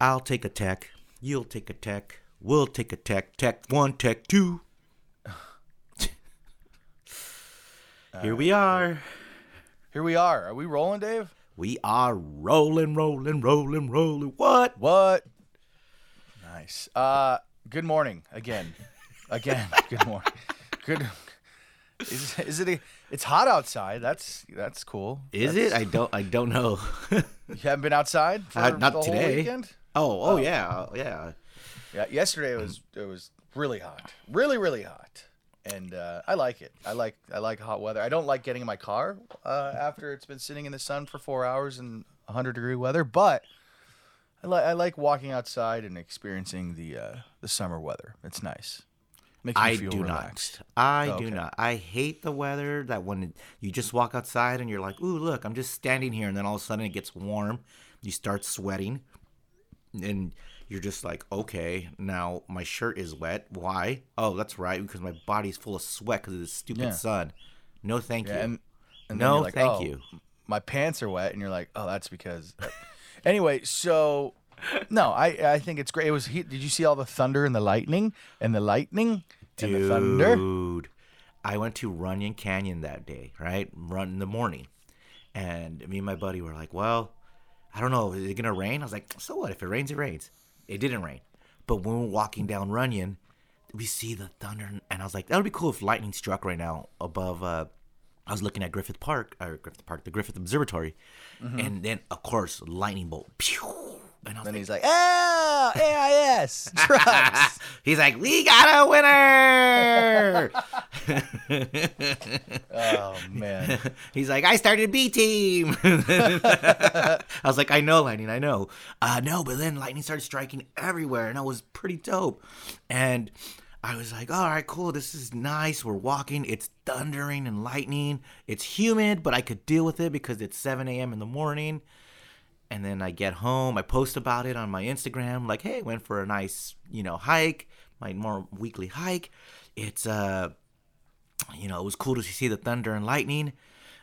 I'll take a tech. You'll take a tech. We'll take a tech. Tech one, tech two. Here we are. Here we are. Are we rolling, Dave? We are rolling, rolling, rolling, rolling. What? What? Nice. Uh, good morning again. Again. good morning. Good. Is, is it? A, it's hot outside. That's that's cool. Is That's- it? I don't. I don't know. You haven't been outside for Uh, not the today. Oh, oh yeah, yeah. Yeah. Yesterday it was it was really hot. Really, really hot. And uh, I like it. I like I like hot weather. I don't like getting in my car uh, after it's been sitting in the sun for four hours in 100 degree weather, but I like I like walking outside and experiencing the uh, the summer weather. It's nice. I do relaxed. not. I Okay. do not. I hate the weather that when you just walk outside and you're like, "Ooh, look, I'm just standing here," and then all of a sudden it gets warm. You start sweating, and you're just like, "Okay, now my shirt is wet. Why? Oh, that's right, because my body's full of sweat because of this stupid Yeah. sun. No, thank Yeah, you. and, and no, like, thank "Oh, you. My pants are wet, and you're like, oh, that's because. anyway, so no, I I think it's great. It was. He, did you see all the thunder and the lightning and the lightning and the thunder? Dude, I went to Runyon Canyon that day, right? Run in the morning. And me and my buddy were like, well, I don't know, is it going to rain? I was like, so what? If it rains, it rains. It didn't rain. But when we're walking down Runyon, we see the thunder. And I was like, that would be cool if lightning struck right now above. Uh, I was looking at Griffith Park, or Griffith Park, the Griffith Observatory. And then, of course, lightning bolt. Pew! And I was Then like, he's like, ah, AIS trucks. He's like, we got a winner. oh man, He's like, I started B team. I was like, I know, Lightning, I know. Uh, no, but then lightning started striking everywhere, and that was pretty dope. And I was like, all right, cool. This is nice. We're walking. It's thundering and lightning. It's humid, but I could deal with it because it's 7 a.m. in the morning. And then I get home. I post about it on my Instagram, like, hey, went for a nice, you know, hike, my more weekly hike. It's uh you know, it was cool to see the thunder and lightning.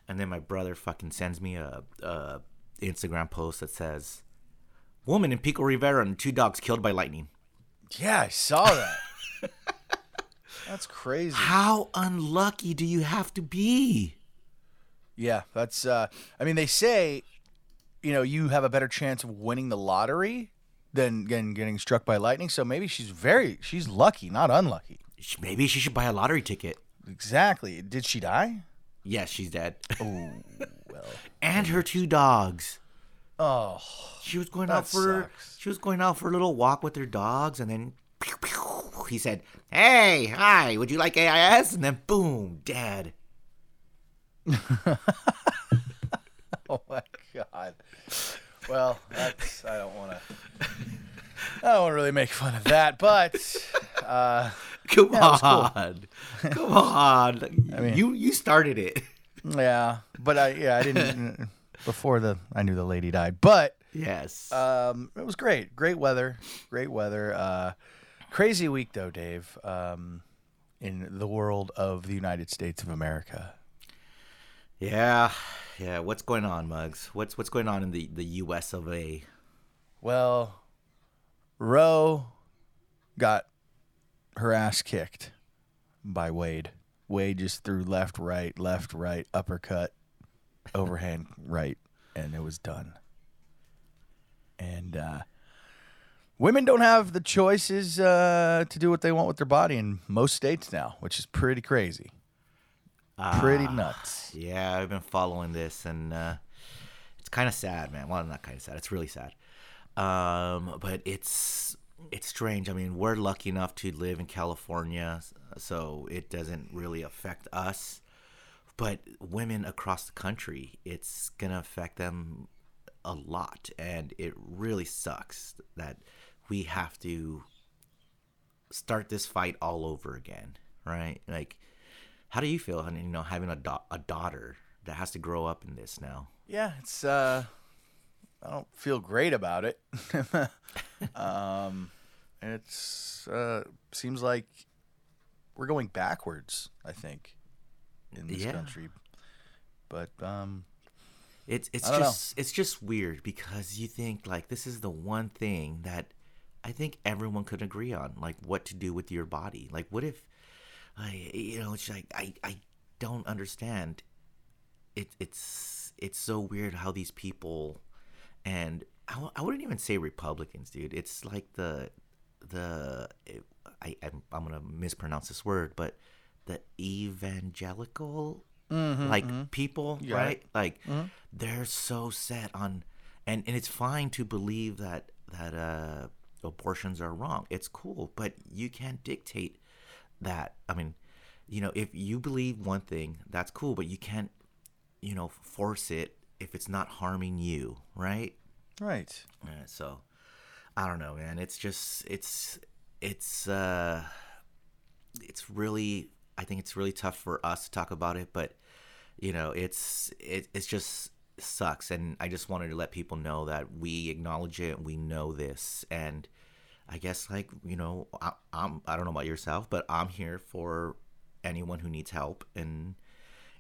And then my brother fucking sends me a, a Instagram post that says, "Woman in Pico Rivera and two dogs killed by lightning." yeah, I saw that. That's crazy. How unlucky do you have to be? Yeah, that's. uh I mean, they say, you know, you have a better chance of winning the lottery than than getting struck by lightning. So maybe she's very, she's lucky, not unlucky. Maybe she should buy a lottery ticket. Exactly. Did she die? Yes, she's dead. Oh well. and her two dogs. Oh. She was going out for sucks. she was going out for a little walk with her dogs, and then pew, pew, he said, "Hey, hi, would you like AIS?" And then boom, dead. Oh my god. Well, that's I don't want to. I don't want to really make fun of that, but uh, Come Yeah, was cool. on, come on. I mean- you you started it. yeah. But I yeah I didn't before the I knew the lady died, but Yes. um, it was great. Great weather. Great weather. Uh, crazy week though, Dave. Um, in the world of the United States of America. Yeah, yeah. What's going on, Mugs? What's what's going on in the the U.S. of A? Well, Roe got her ass kicked by Wade. Wade just threw left, right, left, right, uppercut, overhand right, and it was done. And uh, women don't have the choices uh, to do what they want with their body in most states now, which is pretty crazy. Pretty nuts. Yeah, I've been following this, and uh, it's kind of sad, man. Well, not kind of sad. It's really sad. Um, but it's it's strange. I mean, we're lucky enough to live in California, so it doesn't really affect us. But women across the country, it's gonna affect them a lot, and it really sucks that we have to start this fight all over again, right? Like, how do you feel, you know, having a, da- a daughter that has to grow up in this now? Yeah, it's uh I don't feel great about it. um and it's uh seems like we're going backwards, I think, in this Yeah. country. But um it's it's don't know. just it's just weird because you think like this is the one thing that I think everyone could agree on, like what to do with your body. Like what if, I you know, it's like I I don't understand. It it's it's so weird how these people, and I, w- I wouldn't even say Republicans, dude. It's like the the I I'm, I'm gonna mispronounce this word, but the evangelical mm-hmm, like mm-hmm. people, got right? it. Like mm-hmm. they're so set on, and and it's fine to believe that that uh, abortions are wrong. It's cool, but you can't dictate that. I mean, you know, if you believe one thing, that's cool, but you can't, you know, force it if it's not harming you, right? Right. Uh, so I don't know, man. It's just it's it's uh it's really I think it's really tough for us to talk about it, but you know, it's it it's just sucks and I just wanted to let people know that we acknowledge it, we know this and I guess like, you know, I, I'm I don't know about yourself, but I'm here for anyone who needs help and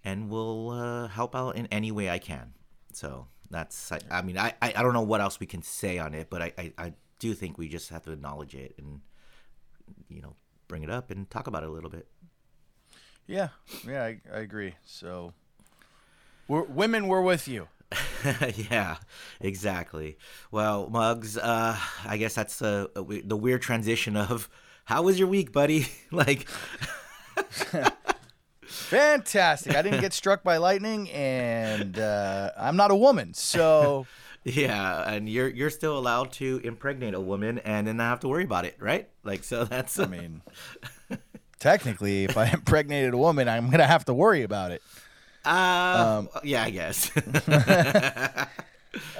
and will uh, help out in any way I can. So that's I, I mean I, I don't know what else we can say on it, but I, I I do think we just have to acknowledge it and you know bring it up and talk about it a little bit. Yeah. Yeah, I, I agree. So, we're, women, we're with you. yeah, exactly. Well, Mugs, uh, I guess that's uh, the weird transition of how was your week, buddy? like, Fantastic. I didn't get struck by lightning, and uh, I'm not a woman, so yeah, and you're you're still allowed to impregnate a woman and then not have to worry about it, right? Like, so that's I mean, technically, if I impregnated a woman, I'm gonna have to worry about it. Uh, yeah, I guess.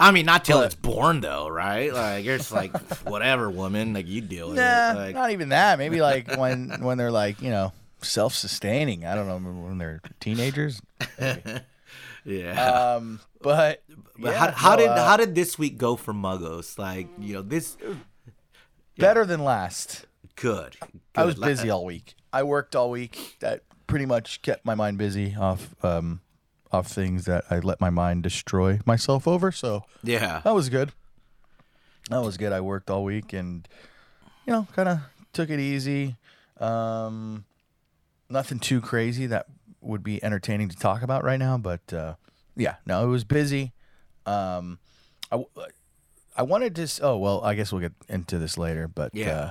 I mean, not till it's born, though, right? Like, you're just like, whatever, woman, like you deal with Nah, it. Like, not even that. Maybe like when when they're like you know self-sustaining. I don't know when they're teenagers. yeah. Um, but, but yeah, how, how no, did uh, how did this week go for Muggos? Like, you know, this better than last? good. I was busy all week. I worked all week. That pretty much kept my mind busy off um off things that I let my mind destroy myself over. So Yeah. that was good. That was good. I worked all week and you know, kind of took it easy. Um nothing too crazy that would be entertaining to talk about right now, but uh yeah, no, it was busy. Um I I wanted to oh, well, I guess we'll get into this later, but Yeah. uh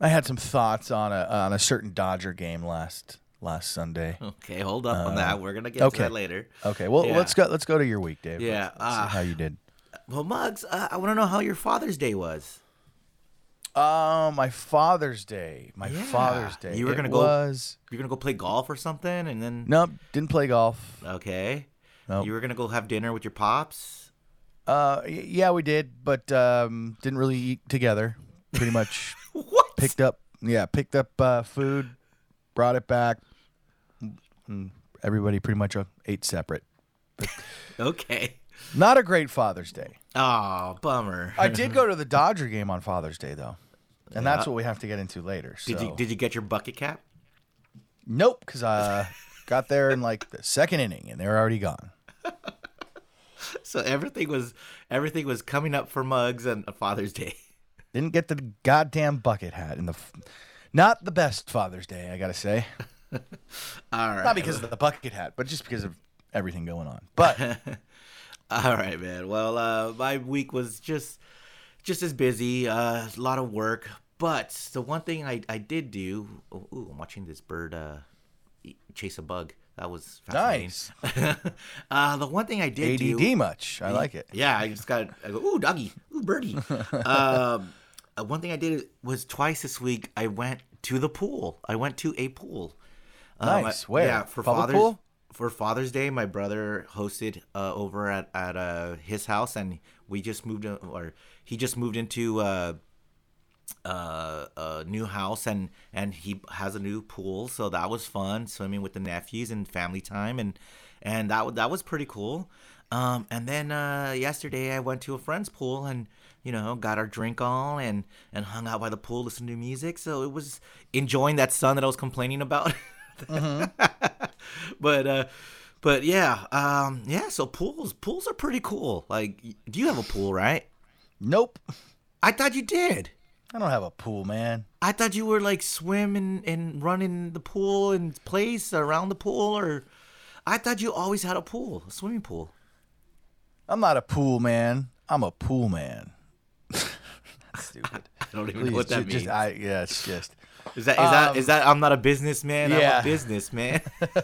I had some thoughts on a on a certain Dodger game last last Sunday. Okay, hold up on that. We're gonna get okay. to that later. Okay, well Yeah. let's go let's go to your week, Dave. Yeah, Let's, let's see ah. how you did. Well, Mugs, uh, I want to know how your Father's Day was. Oh, my Father's Day. My Yeah. Father's Day. You were gonna go- was You're gonna go play golf or something, and then nope. Didn't play golf. okay, Nope. you were gonna go have dinner with your pops. Uh, yeah, we did, but um, didn't really eat together. Pretty much What? picked up. Yeah, picked up uh, food, brought it back. And Everybody pretty much uh, ate separate. Okay. Not a great Father's Day. Oh, bummer. I did go to the Dodger game on Father's Day though, and that's what we have to get into later. So. Did you did you get your bucket cap? Nope, because I got there in like the second inning and they were already gone. So everything was everything was coming up for Mugs on a Father's Day. Didn't get the goddamn bucket hat in the, f- not the best Father's Day, I gotta say. All right. Not because of the bucket hat, but just because of everything going on. But All right, man. Well, uh, my week was just just as busy, uh, a lot of work. But the one thing I, I did do, oh, ooh, I'm watching this bird uh, chase a bug. That was fascinating. nice. uh, the one thing I did do, ADD much. I like it. Yeah, I just got. I go, ooh, doggy, ooh, birdie. um, uh, one thing I did was twice this week. I went to the pool. I went to a pool. Nice. I- Where? Yeah, for Father's pool? for Father's Day. My brother hosted uh, over at at uh, his house, and we just moved, in- or he just moved into. Uh, uh, a new house and and he has a new pool so that was fun swimming with the nephews and family time and and that that was pretty cool um and then uh yesterday I went to a friend's pool and you know got our drink on and and hung out by the pool listening to music so it was enjoying that sun that I was complaining about but uh But yeah, um, yeah. So pools, pools are pretty cool. Like, do you have a pool, right? Nope. I thought you did. I don't have a pool, man. I thought you were like swimming and running the pool and place around the pool, or I thought you always had a pool, a swimming pool. I'm not a pool man. I'm a pool man. Stupid. I don't even Please, know what that just, means. I, yeah, it's just. is that is that um, is that I'm not a businessman? I'm yeah. a businessman.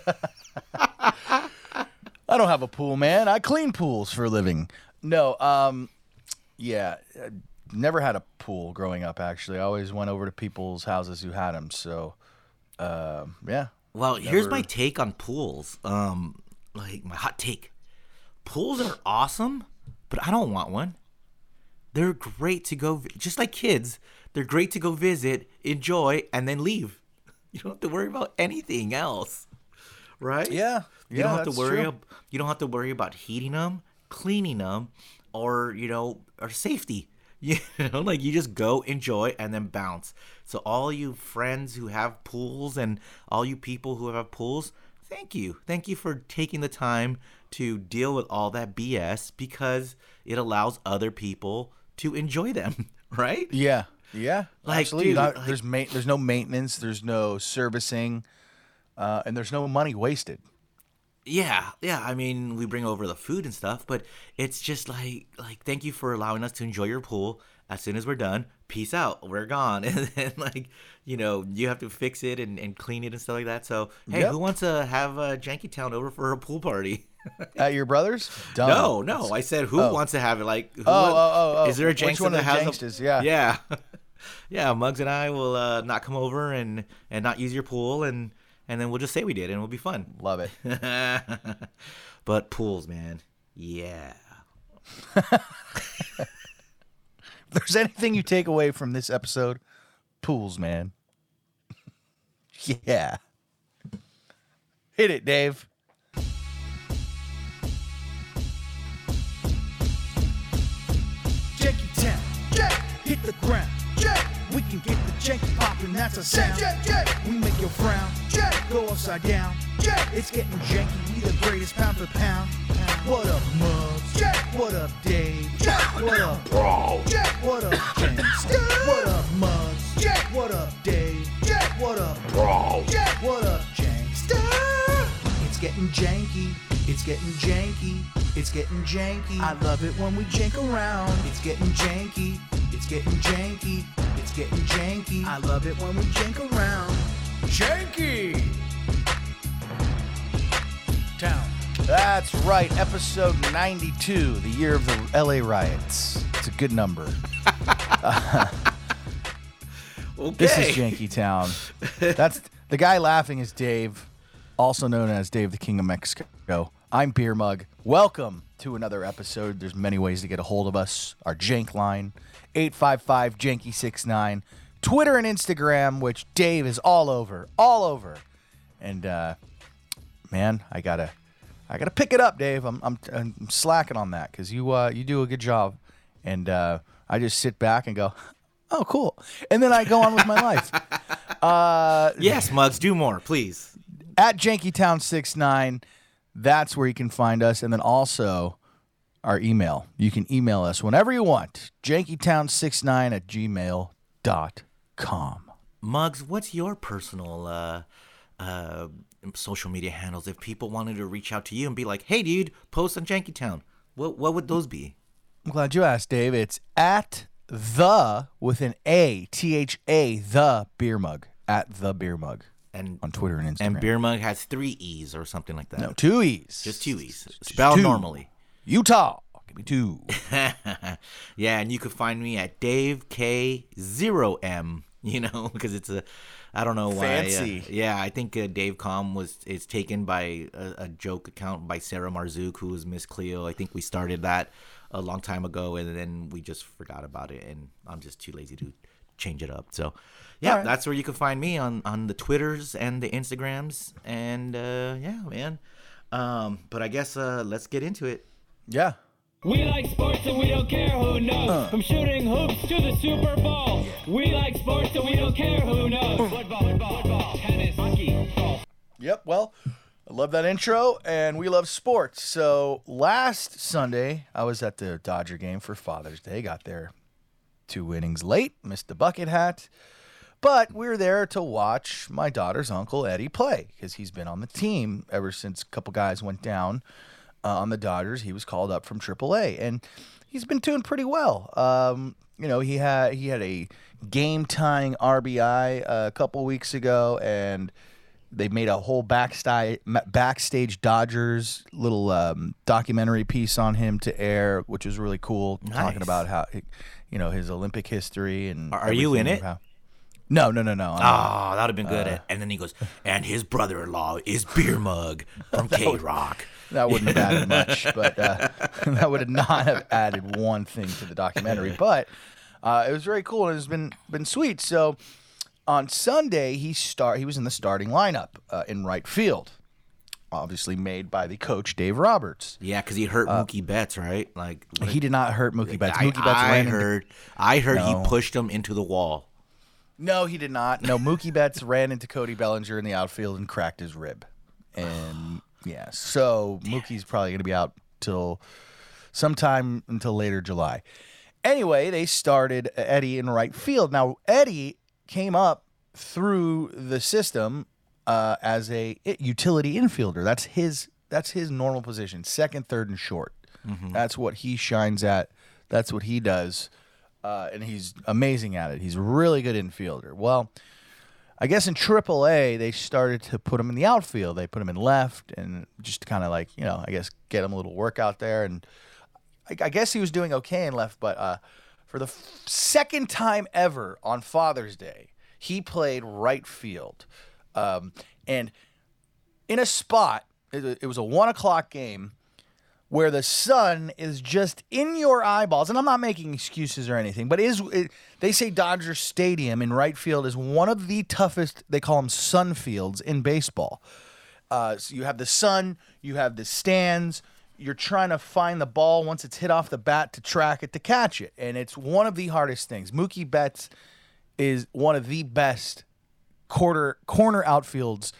I don't have a pool, man. I clean pools for a living. No, um, yeah, uh, never had a pool growing up. Actually, I always went over to people's houses who had them. So, um, yeah, Well, here's my take on pools. Um, like my hot take. Pools are awesome, but I don't want one. They're great to go, just like kids. They're great to go visit, enjoy, and then leave. You don't have to worry about anything else, right? yeah, You yeah, don't have to worry. true. ab- You don't have to worry about heating them, cleaning them, or you know, or safety. You know, like you just go enjoy and then bounce. So all you friends who have pools and all you people who have pools, thank you, thank you for taking the time to deal with all that BS because it allows other people to enjoy them, right? Yeah, yeah, Like, absolutely. dude, Not- like- there's ma- there's no maintenance, there's no servicing, uh, and there's no money wasted. Yeah, yeah. I mean, we bring over the food and stuff, but it's just like, like, thank you for allowing us to enjoy your pool. As soon as we're done, peace out. We're gone, and then like, you know, you have to fix it and, and clean it and stuff like that. So, hey, Yep. who wants to have uh, Janky Town over for a pool party? At your brother's? Dumb. no, no. I said, who Oh. wants to have it? Like, who Oh, wa- oh, oh, oh. is there a Which Jankster one of that the has Janksters? a? Yeah. yeah, yeah. Muggs and I will uh, not come over and and not use your pool, and and then we'll just say we did, and it'll be fun. Love it. but pools, man. Yeah. If there's anything you take away from this episode, pools, man. yeah. Hit it, Dave. The ground. We can get the janky poppin', that's a sound. Jack, Jack, we make you frown. Jack go upside down. Jack, it's getting janky, we the greatest pound for pound. What up, Muggs? What up, Dave? Jack, what up, Bro? Jack, what up, James? What up, Muggs? What up, Dave? Jack, what up, Bro? Jack, what up, Jankster? It's getting janky. It's getting janky. It's getting janky. I love it when we jank around. It's getting janky. It's getting janky. It's getting janky. I love it when we jank around. Janky. Town. That's right. Episode 92, the year of the LA riots. It's a good number. Okay. Uh, this is Janky Town. That's the guy laughing is Dave, also known as Dave the King of Mexico. I'm Beer Mug. Welcome to another episode. There's many ways to get a hold of us. Our Jank line, 855 Janky69. Twitter and Instagram, which Dave is all over, all over. And uh, man, I gotta, I gotta pick it up, Dave. I'm, I'm, I'm slacking on that because you, uh, you do a good job, and uh, I just sit back and go, oh, cool, and then I go on with my life. Uh, Yes, Mugs, do more, please. at JankyTown69, that's where you can find us, and then also our email. You can email us whenever you want. JankyTown69 at gmail.com. Mugs, what's your personal uh, uh, social media handles if people wanted to reach out to you and be like, "Hey, dude, post on Janky Town"? What what would those be? I'm glad you asked, Dave. It's at the with an A T H A the beer mug at the beer mug And on Twitter and Instagram. and Beer Mug has three E's or something like that. no two E's, just two E's, spelled normally. Utah. Give me two. yeah, and you could find me at Dave K zero M. You know, because it's a, I don't know why. uh, Fancy. yeah, I think uh, Dave Com was is taken by a, a joke account by Sarah Marzouk, who was Miss Cleo. I think we started that a long time ago, and then we just forgot about it, and I'm just too lazy to change it up. So, yeah, right. that's where you can find me on on the Twitters and the Instagrams, and uh, yeah, man. Um, but I guess uh, let's get into it. Yeah. We like sports and we don't care who knows. Uh. From shooting hoops to the Super Bowl. We like sports and we don't care who knows. Mm. Football, football, football, tennis, hockey, golf. Yep. Well, I love that intro, and we love sports. So last Sunday, I was at the Dodger game for Father's Day. Got there two innings late, missed the bucket hat, but we were there to watch my daughter's uncle Eddie play because he's been on the team ever since a couple guys went down uh, on the Dodgers. He was called up from AAA, and he's been doing pretty well. Um, you know, he had he had a game tying RBI a couple weeks ago, and they made a whole backstage backstage Dodgers little um, documentary piece on him to air, which was really cool, talking about how you know his Olympic history and. Are- are you in it? about- No, no, no, no. I'm. Oh, that would have been Uh. good. and then he goes, and his brother-in-law is Beer Mug from K Rock. That wouldn't have added much, but uh, that would have not have added one thing to the documentary. But uh, it was very cool and it's been been sweet. So on Sunday he start he was in the starting lineup uh, in right field, obviously made by the coach Dave Roberts. Yeah, because he hurt Mookie Betts, right? Like He did not hurt Mookie Betts. I, Mookie Betts I ran into- heard. I heard No. he pushed him into the wall. No, he did not. No, Mookie Betts ran into Cody Bellinger in the outfield and cracked his rib. And yeah, so Mookie's probably going to be out till sometime until later July. Anyway, they started Eddie in right field. Now, Eddie came up through the system uh, as a utility infielder. That's his that's his normal position, second, third, and short. That's what he shines at. That's what he does uh, and he's amazing at it. He's a really good infielder. Well, I guess in AAA they started to put him in the outfield. They put him in left, and just kind of like you know, I guess get him a little workout there. And I, I guess he was doing okay in left, but uh, for the f- second time ever on Father's Day, he played right field, um, and in a spot. It, it was a one o'clock game where the sun is just in your eyeballs, and I'm not making excuses or anything, but is it, they say Dodger Stadium in right field is one of the toughest. They call them sun fields in baseball. Uh, so you have the sun, you have the stands. You're trying to find the ball once it's hit off the bat to track it to catch it, and it's one of the hardest things. Mookie Betts is one of the best quarter corner outfields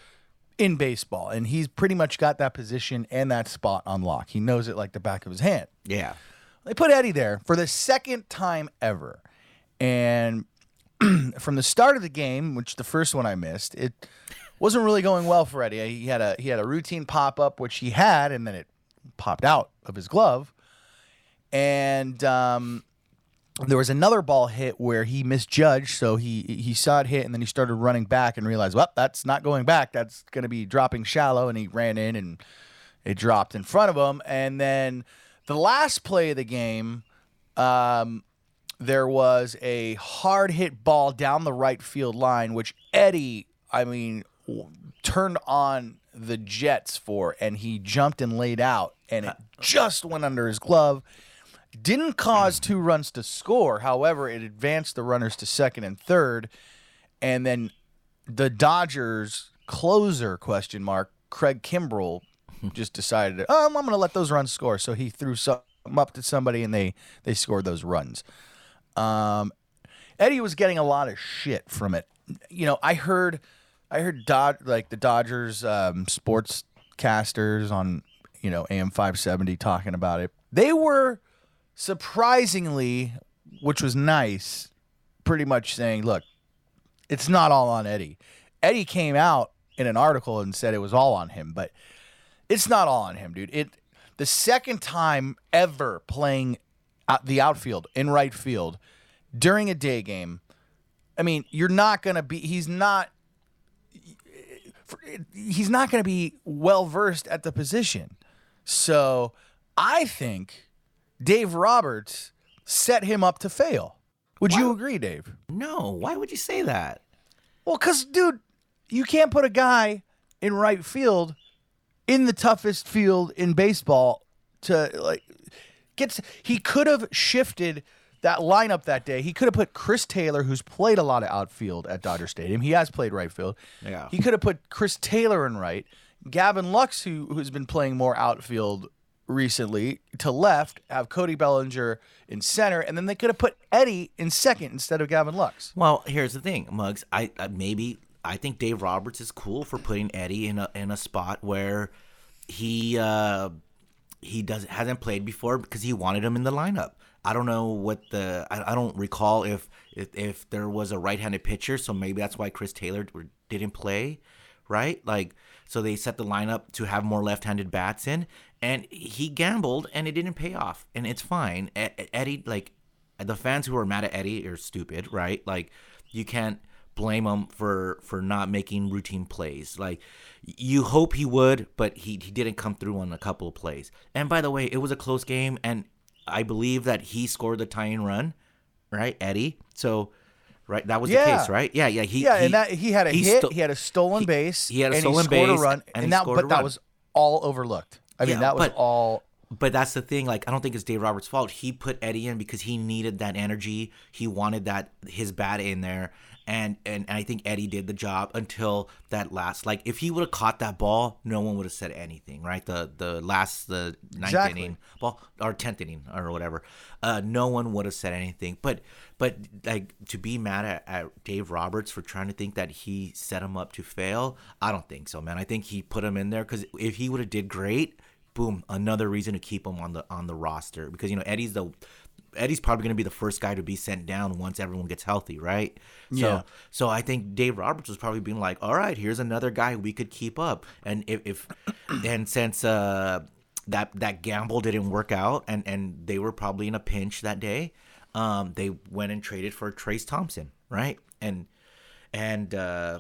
in baseball, and he's pretty much got that position and that spot on lock. He knows it like the back of his hand. Yeah. They put Eddie there for the second time ever, and from the start of the game, which the first one I missed, it wasn't really going well for Eddie. He had a he had a routine pop up, which he had, and then it popped out of his glove, and um, there was another ball hit where he misjudged, so he he saw it hit and then he started running back and realized, well, that's not going back. That's going to be dropping shallow, and he ran in and it dropped in front of him. And then the last play of the game, um, there was a hard hit ball down the right field line, which Eddie, I mean, w- turned on the Jets for, and he jumped and laid out, and it just went under his glove didn't cause two runs to score. However, it advanced the runners to second and third, and then the Dodgers closer question mark Craig Kimbrel just decided, oh, I'm going to let those runs score. So he threw some up to somebody, and they they scored those runs. Um, Eddie was getting a lot of shit from it. You know, I heard, I heard Dod like the Dodgers um, sports casters on you know AM 570 talking about it. They were surprisingly, which was nice, pretty much saying, look, it's not all on Eddie. Eddie came out in an article and said it was all on him, but it's not all on him, dude. It the second time ever playing out the outfield in right field during a day game. I mean, you're not gonna be. He's not. He's not gonna be well versed at the position. So I think Dave Roberts set him up to fail. Would you agree, Dave? No. Why would you say that? Well, because, dude, you can't put a guy in right field in the toughest field in baseball to, like, gets. He could have shifted that lineup that day. He could have put Chris Taylor, who's played a lot of outfield at Dodger Stadium. He has played right field. Yeah. He could have put Chris Taylor in right. Gavin Lux, who, who's been playing more outfield recently, to left, have Cody Bellinger in center, and then they could have put Eddie in second instead of Gavin Lux. Well, here's the thing, Muggs. I, I maybe I think Dave Roberts is cool for putting Eddie in a in a spot where he uh, he does hasn't played before because he wanted him in the lineup. I don't know what the I, I don't recall if, if if there was a right-handed pitcher, so maybe that's why Chris Taylor didn't play, right? Like so they set the lineup to have more left-handed bats in, and he gambled and it didn't pay off, and it's fine. Eddie like the fans who are mad at Eddie are stupid, right? Like you can't blame him for for not making routine plays. Like you hope he would, but he he didn't come through on a couple of plays. And by the way, it was a close game, and I believe that he scored the tying run, right, Eddie? So. Right, that was Yeah. the case, right? Yeah, yeah. He, yeah, he, and that he had a he hit, sto- he had a stolen base, he had a and stolen he scored base, a run, and he that, but that was all overlooked. I mean, Yeah, that was but- all. But that's the thing. Like, I don't think it's Dave Roberts' fault. He put Eddie in because he needed that energy. He wanted that his bat in there, and and I think Eddie did the job until that last. Like, if he would have caught that ball, no one would have said anything, right? The the last the ninth Exactly. inning ball or tenth inning or whatever, uh, no one would have said anything. But but like to be mad at, at Dave Roberts for trying to think that he set him up to fail, I don't think so, man. I think he put him in there because if he would have did great boom, another reason to keep him on the on the roster because you know Eddie's the Eddie's probably going to be the first guy to be sent down once everyone gets healthy, right? So Yeah. so I think Dave Roberts was probably being like, "All right, here's another guy we could keep up." And if, if and since uh that that gamble didn't work out and and they were probably in a pinch that day, um they went and traded for Trayce Thompson, right? And and uh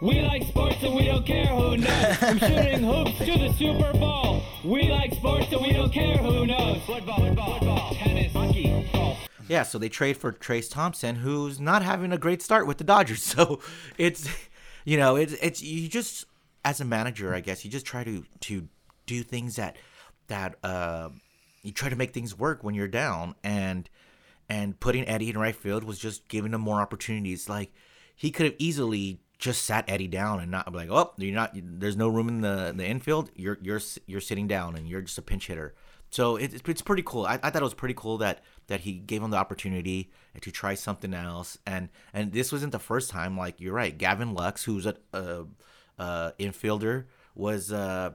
We like sports and we don't care who knows. From shooting hoops to the Super Bowl. We like sports and we don't care who knows. Football, football, football, tennis, hockey, golf. Yeah, so they trade for Trayce Thompson, who's not having a great start with the Dodgers. So it's, you know, it's it's you just as a manager, I guess you just try to to do things that that uh, you try to make things work when you're down, and and putting Eddie in right field was just giving him more opportunities. Like he could have easily just sat Eddie down and not be like, oh, you're not. There's no room in the the infield. You're you're you're sitting down and you're just a pinch hitter. So it, it's it's pretty cool. I, I thought it was pretty cool that that he gave him the opportunity to try something else. And and this wasn't the first time. Like you're right, Gavin Lux, who's a, a, a infielder, was uh,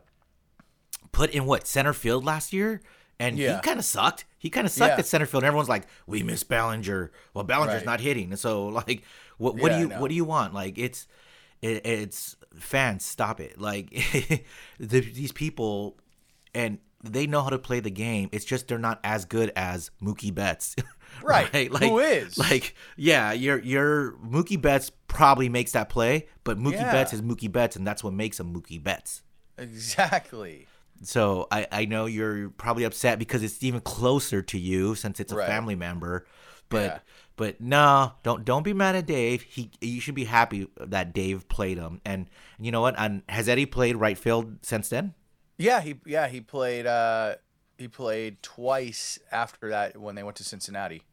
put in what center field last year. And Yeah. he kind of sucked. He kind of sucked Yeah. at center field. And everyone's like, "We miss Bellinger." Well, Bellinger's Right. not hitting, and so like, what what Yeah, do you what do you want? Like, it's it, it's fans, stop it. Like, the, these people, and they know how to play the game. It's just they're not as good as Mookie Betts. Right. Like, Who is? Like, yeah, your your Mookie Betts probably makes that play, but Mookie. Betts is Mookie Betts, and that's what makes him Mookie Betts. Exactly. So I, I know you're probably upset because it's even closer to you since it's a Right. family member. But Yeah. but no, don't don't be mad at Dave. He you should be happy that Dave played him. And you know what? And has Eddie played right field since then? Yeah, he yeah he played uh he played twice after that when they went to Cincinnati.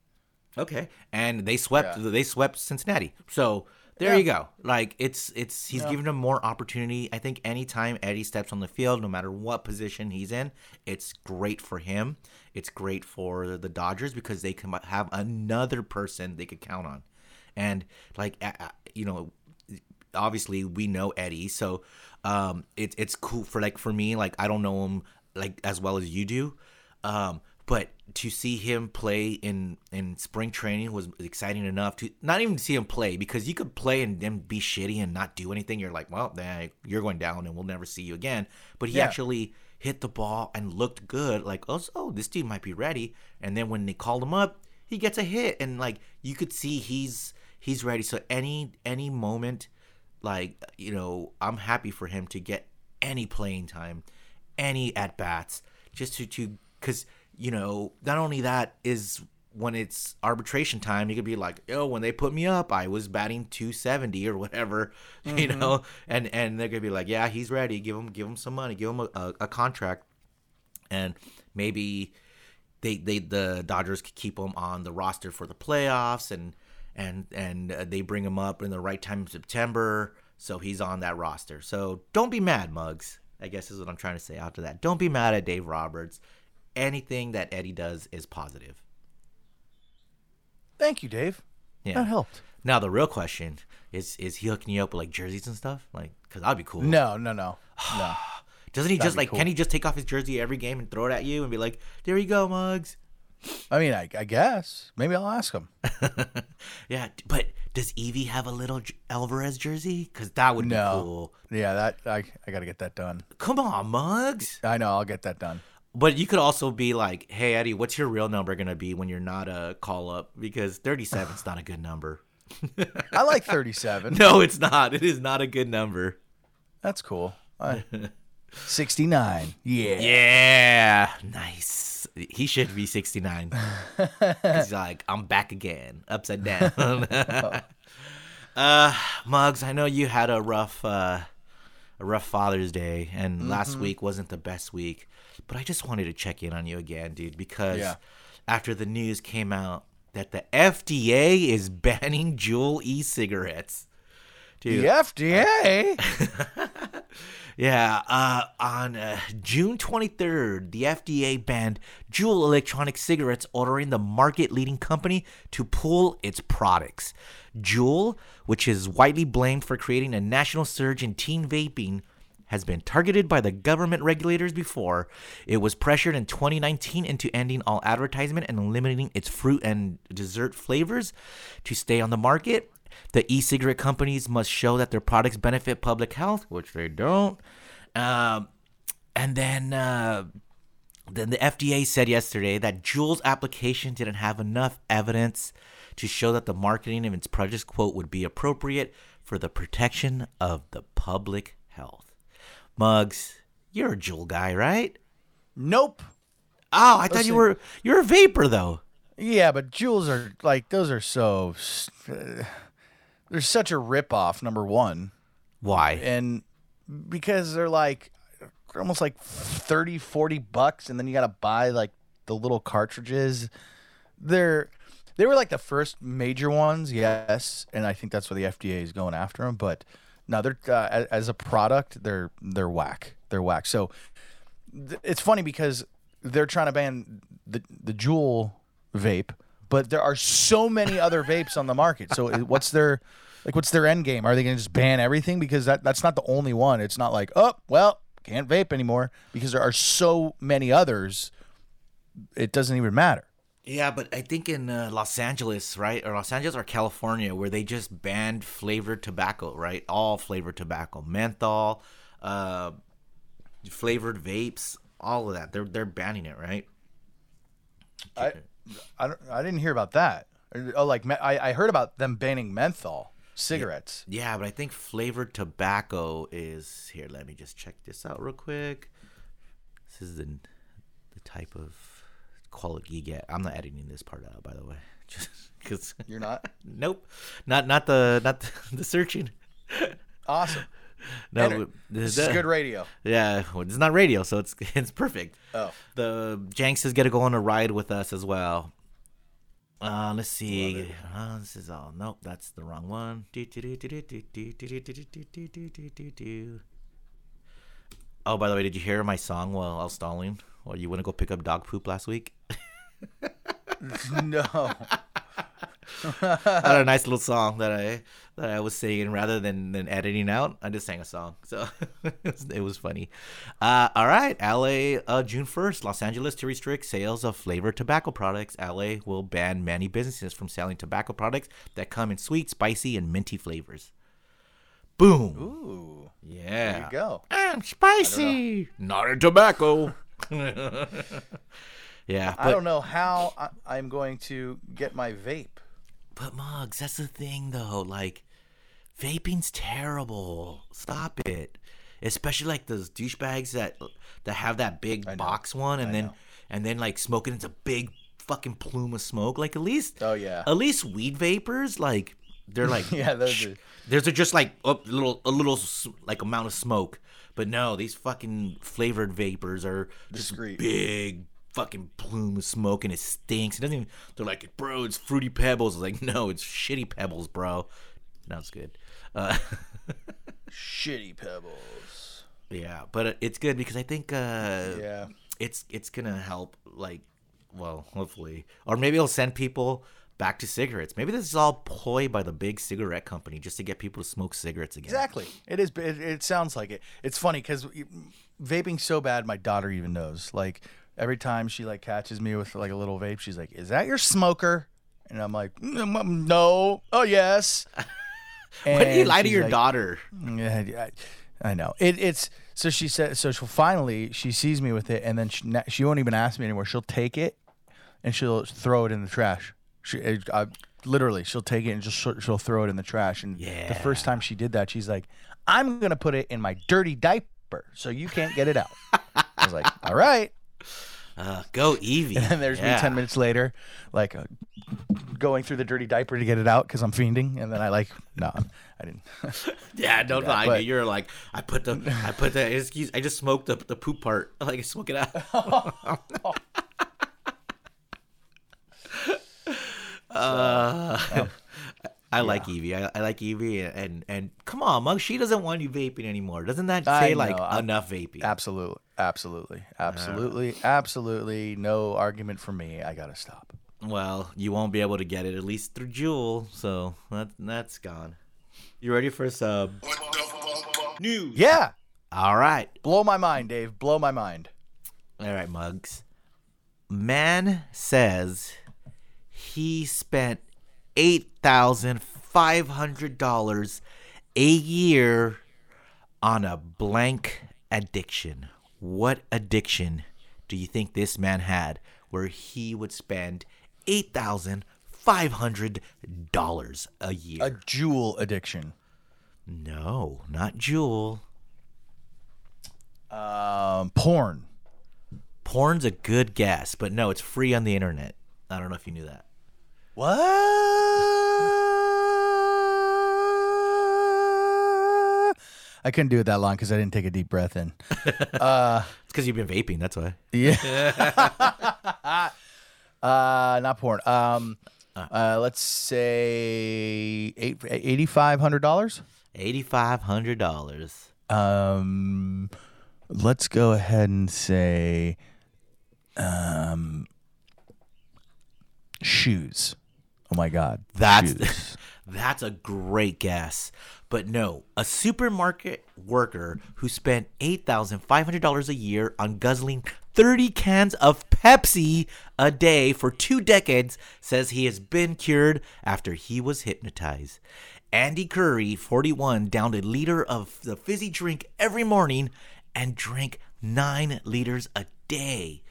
Okay. And they swept Yeah. they swept Cincinnati. So there Yeah. you go. Like it's it's he's giving them more opportunity. I think anytime Eddie steps on the field, no matter what position he's in, it's great for him. It's great for the Dodgers because they can have another person they could count on. And like you know, obviously we know Eddie, so um, it's it's cool for like for me, like I don't know him like as well as you do, um, but to see him play in in spring training was exciting enough to not even see him play because you could play and then be shitty and not do anything. You're like, well, then you're going down and we'll never see you again. But he Yeah. actually hit the ball and looked good. Like, oh, so this team might be ready. And then when they called him up, he gets a hit, and like you could see he's he's ready. So any any moment, like you know, I'm happy for him to get any playing time, any at bats, just to to because you know not only that is when it's arbitration time, you could be like, oh, when they put me up, I was batting 270 or whatever, you know, and and they're gonna be like, yeah, he's ready. Give him give him some money, give him a, a, a contract, and maybe they they the Dodgers could keep him on the roster for the playoffs and and and uh, they bring him up in the right time in September so he's on that roster. So don't be mad, Mugs. I guess is what I'm trying to say after that. Don't be mad at Dave Roberts. Anything that Eddie does is positive. Thank you, Dave. Yeah. That helped. Now the real question is: Is he hooking you up with like jerseys and stuff? Like, cause that'd be cool. No, no, no, no. Doesn't he That'd just like? cool. Can he just take off his jersey every game and throw it at you and be like, "There you go, Mugs." I mean, I, I guess maybe I'll ask him. Yeah, but does Evie have a little J- Alvarez jersey? Cause that would be No. cool. Yeah, that I I got to get that done. Come on, Mugs. I know I'll get that done. But you could also be like, "Hey, Eddie, what's your real number gonna be when you're not a call up? Because 37 is not a good number." I like 37. No, it's not. It is not a good number. That's cool. I, 69. Yeah. Yeah, nice. He should be 69. He's like, I'm back again, upside down. uh, Muggs, I know you had a rough, uh, a rough Father's Day, and last week wasn't the best week. But I just wanted to check in on you again, dude, because Yeah. after the news came out that the FDA is banning Juul e-cigarettes, dude. The FDA. Yeah, uh, on uh, June 23rd, the FDA banned Juul Electronic Cigarettes, ordering the market leading company to pull its products. Juul, which is widely blamed for creating a national surge in teen vaping, has been targeted by the government regulators before. It was pressured in 2019 into ending all advertisement and limiting its fruit and dessert flavors to stay on the market. The e cigarette companies must show that their products benefit public health, which they don't. Um, and then. Uh, then the FDA said yesterday that Juul's application didn't have enough evidence to show that the marketing of its products, quote, would be appropriate for the protection of the public health. Muggs, you're a Juul guy, right? nope. Oh, I thought you were you're a vapor though. Yeah, but Juuls are like those are so. Uh, they're such a ripoff. Number one, Why? and because they're like almost like 30 40 bucks and then you got to buy like the little cartridges they're they were like the first major ones yes and i think that's where the fda is going after them but no they're uh, as a product they're they're whack. They're whack. So th- it's funny because they're trying to ban the the Juul vape but there are so many other vapes on the market. So what's their like what's their end game? Are they going to just ban everything? Because that that's not the only one. It's not like oh well can't vape anymore because there are so many others it doesn't even matter Yeah, but I think in uh, Los Angeles, right, or Los Angeles or California, where they just banned flavored tobacco, right? All flavored tobacco, menthol, uh, flavored vapes, all of that. They're they're banning it, right? I, I, don't, I didn't hear about that. Oh, like I, I heard about them banning menthol cigarettes. Yeah, but I think flavored tobacco is here. Let me just check this out real quick. This is the the type of quality you get. I'm not editing this part out, by the way, just because you're not. nope, not not the not the, the searching. Awesome. No, Enter. this, is good radio. Yeah, well, it's not radio, so it's it's perfect. Oh, the Janks is gonna go on a ride with us as well. Uh, let's see. Uh, this is all. Nope, that's the wrong one. Oh, by the way, did you hear my song while I was stalling? Well, you want to go pick up dog poop last week? no. I had a nice little song that I that I was singing rather than than editing out. I just sang a song, so it, was, funny. Uh, all right, LA, uh, June first, Los Angeles to restrict sales of flavored tobacco products. LA will ban many businesses from selling tobacco products that come in sweet, spicy, and minty flavors. Boom. Ooh. yeah. There you go. I'm spicy, not in tobacco. yeah, but, I don't know how I, I'm going to get my vape. But Mugs, that's the thing though. Like, vaping's terrible. Stop it. Especially like those douchebags that that have that big box one, and I then know. and then like smoking it's a big fucking plume of smoke. Like at least, Oh, yeah. at least weed vapors like they're like Yeah, those sh- are- There's a just like a little a little like amount of smoke. But no, these fucking flavored vapors are just Discreet. big fucking plume of smoke and it stinks. It doesn't even. They're like, bro, it's fruity pebbles. It's like, no, it's shitty pebbles, bro. It's good. Uh, Shitty pebbles. yeah, but it's good because I think uh, Yeah. it's it's gonna help. Like, well, hopefully, or maybe it'll send people back to cigarettes. Maybe this is all ploy by the big cigarette company just to get people to smoke cigarettes again. Exactly. It is. It, it sounds like it. It's funny because vaping so bad, my daughter even knows. Like every time she like catches me with like a little vape, she's like, "Is that your smoker?" And I'm like, "Mm, mm, "No." Oh yes. Why do you lie to your like, daughter? Yeah, I, I know. It, it's so she said. So she'll finally she sees me with it, and then she she won't even ask me anymore. She'll take it and she'll throw it in the trash. She I, literally she'll take it and just she'll, she'll throw it in the trash. And Yeah. the first time she did that, she's like, "I'm gonna put it in my dirty diaper, so you can't get it out." I was like, "All right." Uh, go Evie. And then there's me 10 minutes later, like uh, going through the dirty diaper to get it out because I'm fiending. And then I like, no, I didn't. Yeah, don't lie. but- You're like, I put the, I put the, excuse, I just smoked the, the poop part. Like, I smoke it out. Uh, I like Evie. I, I like Evie, and and come on, Mug. She doesn't want you vaping anymore. Doesn't that I say like know, I- enough vaping? absolutely. Absolutely. Absolutely. Absolutely. No argument for me. I got to stop. Well, you won't be able to get it at least through Juul, so that that's gone. You ready for some news? Yeah. All right. Blow my mind, Dave. Blow my mind. All right, Mugs. Man says he spent eight thousand five hundred dollars a year on a blank addiction. What addiction do you think this man had where he would spend eight thousand five hundred dollars a year? A Juul addiction. no, not Juul. Um, porn. Porn's a good guess, but no, it's free on the internet. I don't know if you knew that. What? I couldn't do it that long because I didn't take a deep breath in. It's because you've been vaping. That's why. Yeah. uh, not porn. Um, uh, let's say eight eighty five hundred dollars. Eighty-five hundred dollars. Um, let's go ahead and say, um, shoes. Oh my God, That's that's a great guess. But no, a supermarket worker who spent eight thousand five hundred dollars a year on guzzling thirty cans of Pepsi a day for two decades says he has been cured after he was hypnotized. Andy Curry, 41, downed a liter of the fizzy drink every morning and drank nine liters a day.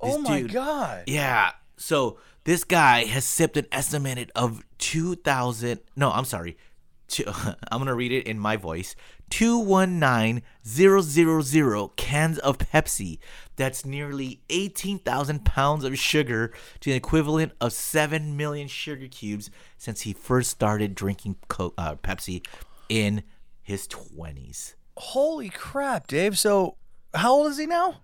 Oh this oh my dude- God. yeah. So this guy has sipped an estimated of 2,000. No, I'm sorry. Two, I'm going to read it in my voice. 219000 cans of Pepsi. That's nearly 18,000 pounds of sugar to the equivalent of 7 million sugar cubes since he first started drinking Coke, uh, Pepsi in his 20s. Holy crap, Dave. So, how old is he now?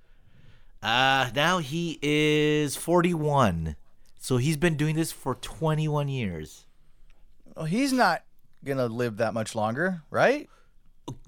Uh, now he is 41. So he's been doing this for 21 years. Well, he's not gonna live that much longer, right?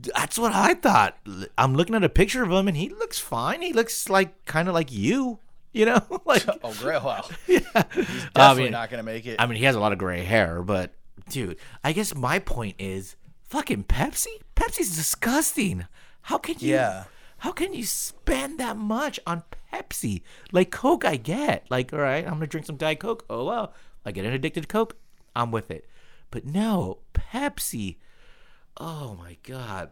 That's what I thought. I'm looking at a picture of him and he looks fine. He looks like kind of like you, you know? like Oh, great. Wow. yeah. He's I definitely mean, not gonna make it. I mean, he has a lot of gray hair, but dude, I guess my point is fucking Pepsi? Pepsi's disgusting. How can you Yeah. How can you spend that much on Pepsi? Like Coke I get. Like, all right, I'm to drink some Diet Coke. Oh well. I get an addicted to Coke. I'm with it. But no, Pepsi. Oh my god.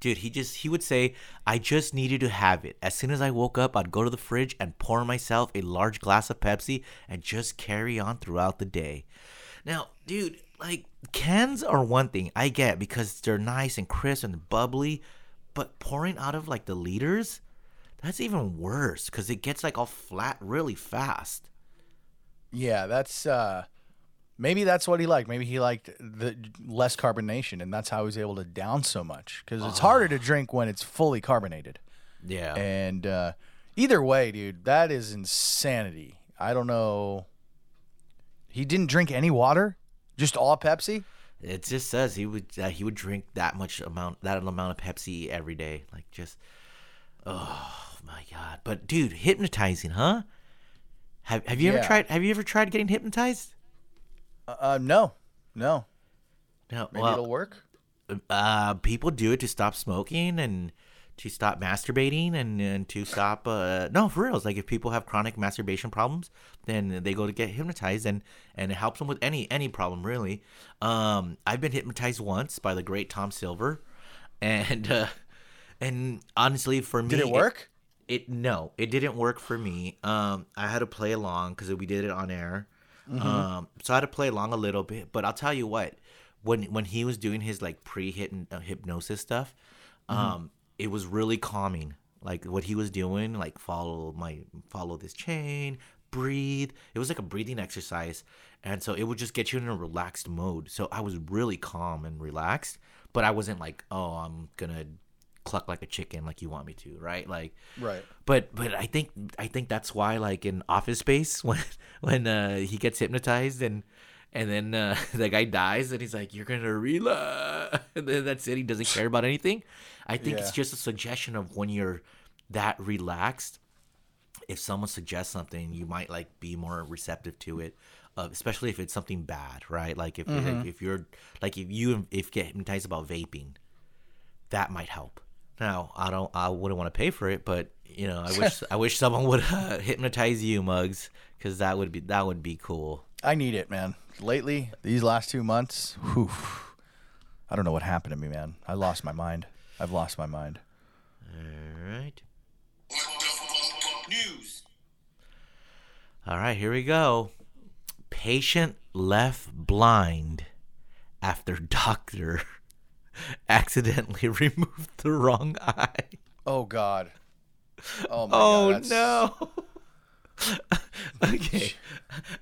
Dude, he just he would say, I just needed to have it. As soon as I woke up, I'd go to the fridge and pour myself a large glass of Pepsi and just carry on throughout the day. Now, dude, like cans are one thing I get because they're nice and crisp and bubbly, but pouring out of like the liters, that's even worse because it gets like all flat really fast. yeah, that's uh, maybe that's what he liked. Maybe he liked the less carbonation, and that's how he was able to down so much. Because it's harder to drink when it's fully carbonated. Yeah. And uh, either way, dude, that is insanity. I don't know. He didn't drink any water, just all Pepsi. It just says he would uh, he would drink that much amount that amount of Pepsi every day, like just oh my god! But dude, hypnotizing, huh? Have Have you Yeah. ever tried? Have you ever tried getting hypnotized? Uh, no, no. No, Maybe well, it'll work. uh, people do it to stop smoking and to stop masturbating and, and to stop uh no for real it's like if people have chronic masturbation problems then they go to get hypnotized and and it helps them with any any problem really. Um i've been hypnotized once by the great tom silver and uh and honestly for me Did it work? it no it didn't work for me. Um i had to play along because we did it on air. Um so i had to play along a little bit but i'll tell you what when when he was doing his like pre uh, hypnosis stuff um it was really calming. Like what he was doing like follow my follow this chain breathe. It was like a breathing exercise. And so it would just get you in a relaxed mode. So i was really calm and relaxed but i wasn't like oh i'm gonna cluck like a chicken like you want me to right? Like Right. but but I think I think that's why like in Office Space when when uh, he gets hypnotized and and then uh, the guy dies and he's like you're gonna relapse and then that's it he doesn't care about anything. I think it's just a suggestion of when you're that relaxed. If someone suggests something, you might like be more receptive to it, uh, especially if it's something bad, right? Like if like, if you're like if you if get hypnotized about vaping, that might help. Now, I don't, I wouldn't want to pay for it, but you know, I wish, I wish someone would uh, hypnotize you, Mugs, because that would be, that would be cool. I need it, man. Lately, these last two months, whew, I don't know what happened to me, man. I lost my mind. I've lost my mind. All right. All right, here we go. Patient left blind after doctor accidentally removed the wrong eye. Oh God. Oh my Oh God. that's- no. okay.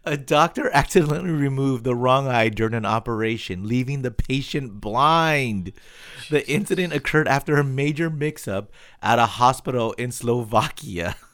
A doctor accidentally removed the wrong eye during an operation, leaving the patient blind. The incident occurred after a major mix up at a hospital in Slovakia.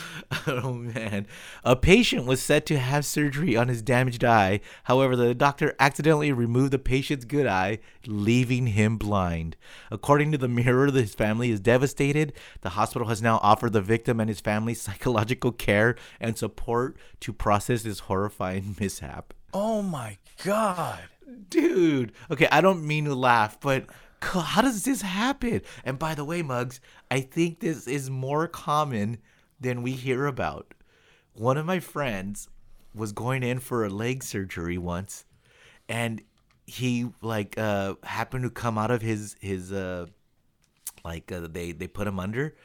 Oh man. A patient was set to have surgery on his damaged eye. However, the doctor accidentally removed the patient's good eye, leaving him blind. According to the Mirror, his family is devastated. The hospital has now offered the victim and his family psychological care and support to process this horrifying mishap. Oh my God. Dude, okay, I don't mean to laugh, but how does this happen? And by the way, Mugs, I think this is more common than we hear about. One of my friends was going in for a leg surgery once, and he like uh happened to come out of his his uh like uh, they they put him under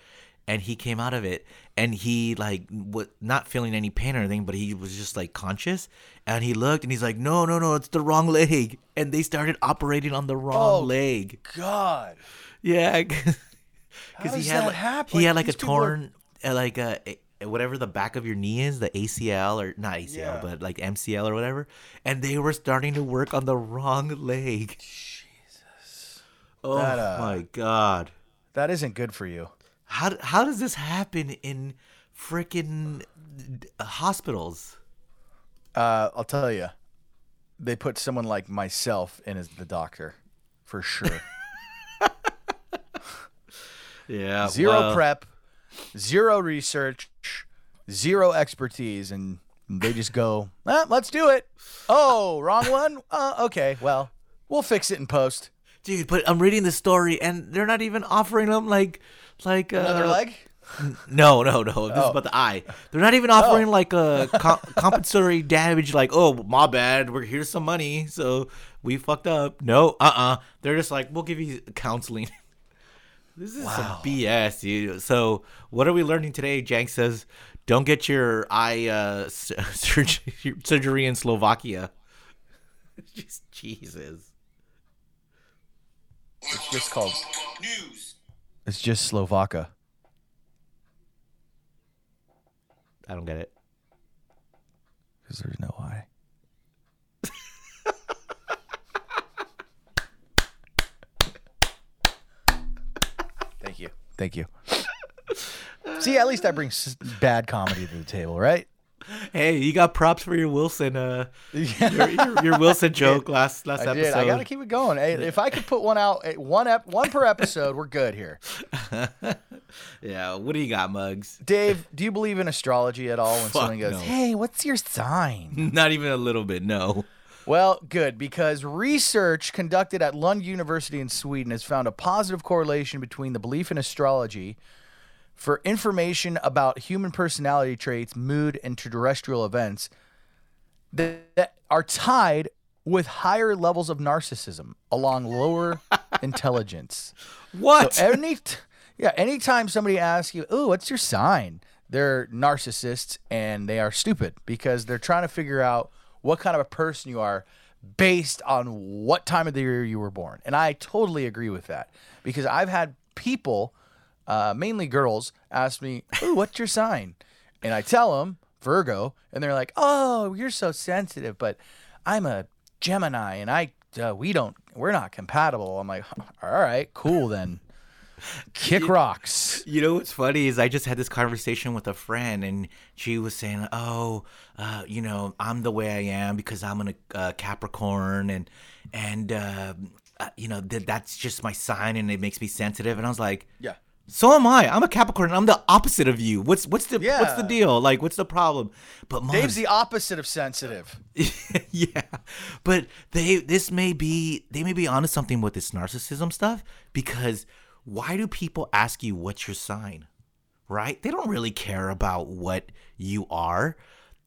and he came out of it and he like was not feeling any pain or anything but he was just like conscious and he looked and he's like no no no it's the wrong leg and they started operating on the wrong Oh. leg God. yeah because he had like, happen? he had Like, a these people are- torn like uh, a whatever the back of your knee is the acl or not acl Yeah. but like mcl or whatever and they were starting to work on the wrong leg jesus oh That, uh, my god That isn't good for you. how how does this happen in freaking hospitals? Uh, I'll tell you. They put someone like myself in as the doctor, for sure. Yeah, zero prep, zero research, zero expertise, and they just go, ah, "Let's do it." Oh, wrong one. Uh, okay, well, we'll fix it in post. dude. But I'm reading the story, and they're not even offering them like like uh, Another leg. No, no, no. This is Oh. about the eye. They're not even offering like a com- compensatory damage. Like, oh, my bad. We're here's some money, so we fucked up. No, uh, uh They're just like, we'll give you counseling. This is some BS, dude. So, what are we learning today? Jank says, don't get your eye uh, surgery, surgery in Slovakia. just Jesus. It's just called. News. It's just Slovakia. I don't get it. Because there's no eye. Thank you. See, at least I bring s- bad comedy to the table, right? Hey, you got props for your Wilson, uh, your, your, your Wilson joke last last I episode. did. I gotta keep it going. Hey, if I could put one out, eh, one ep- one per episode, we're good here. yeah, what do you got, Mugs? Dave, do you believe in astrology at all? When Fuck someone goes, no. "Hey, what's your sign?" Not even a little bit. No. Well, good because research conducted at Lund University in Sweden has found a positive correlation between the belief in astrology for information about human personality traits, mood, and terrestrial events that, are tied with higher levels of narcissism along lower intelligence. What? So any yeah, anytime somebody asks you, "Oh, what's your sign?" They're narcissists and they are stupid because they're trying to figure out what kind of a person you are based on what time of the year you were born. And I totally agree with that because I've had people, uh, mainly girls, ask me, "Oh, what's your sign?" And I tell them Virgo, and they're like, "Oh, you're so sensitive," but I'm a Gemini, and I uh, we don't we're not compatible. I'm like, all right, cool then. Kick rocks. You know what's funny is I just had this conversation with a friend, and she was saying, "Oh, uh, you know, I'm the way I am because I'm a uh, Capricorn, and and uh, uh, you know th- that's just my sign, and it makes me sensitive." And I was like, Yeah. "So am I. I'm a Capricorn. I'm the opposite of you. What's what's the what's the deal? Like, what's the problem?" But Muggs, Dave's the opposite of sensitive. yeah, but they this may be they may be onto something with this narcissism stuff because why do people ask you what's your sign? Right? They don't really care about what you are.